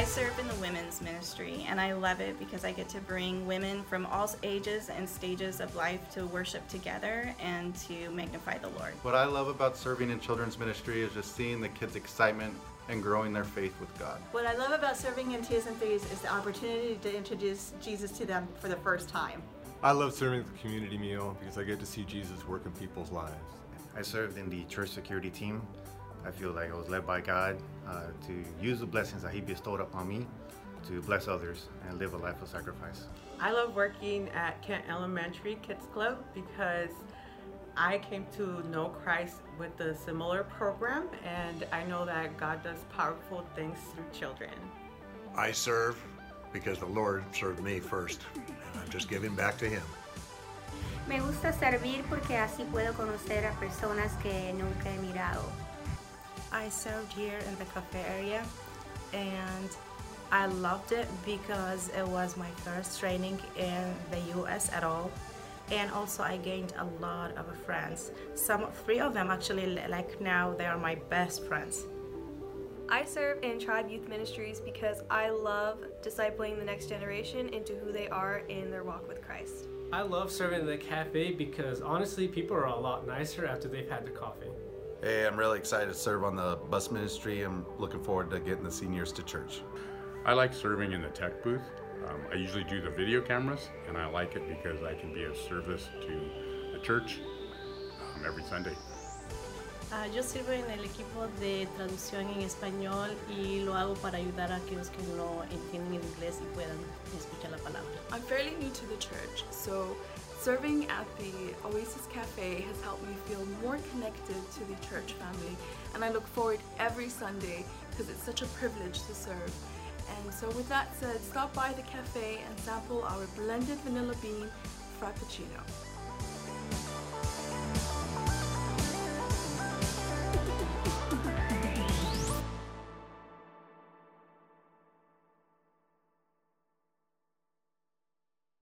I serve in the women's ministry and I love it because I get to bring women from all ages and stages of life to worship together and to magnify the Lord. What I love about serving in children's ministry is just seeing the kids' excitement and growing their faith with God. What I love about serving in Twos and Threes is the opportunity to introduce Jesus to them for the first time. I love serving the community meal because I get to see Jesus work in people's lives. I served in the church security team. I feel like I was led by God uh, to use the blessings that He bestowed upon me to bless others and live a life of sacrifice. I love working at Kent Elementary Kids Club because I came to know Christ with a similar program and I know that God does powerful things through children. I serve because the Lord served me first and I'm just giving back to Him. Me gusta servir porque así puedo conocer a personas que nunca he mirado. I served here in the cafe area and I loved it because it was my first training in the US at all and also I gained a lot of friends. Some three of them actually like now they are my best friends. I serve in Tribe Youth Ministries because I love discipling the next generation into who they are in their walk with Christ. I love serving in the cafe because honestly people are a lot nicer after they've had their coffee. Hey, I'm really excited to serve on the bus ministry. I'm looking forward to getting the seniors to church. I like serving in the tech booth. Um, I usually do the video cameras, and I like it because I can be of service to the church um, every Sunday. Uh, yo sirvo en el equipo de traducción en español y lo hago para ayudar a aquellos que no entienden el inglés y puedan escuchar la palabra. I'm fairly new to the church, so serving at the Oasis Cafe has helped me feel more connected to the church family, and I look forward every Sunday because it's such a privilege to serve. And so with that said, stop by the cafe and sample our blended vanilla bean frappuccino.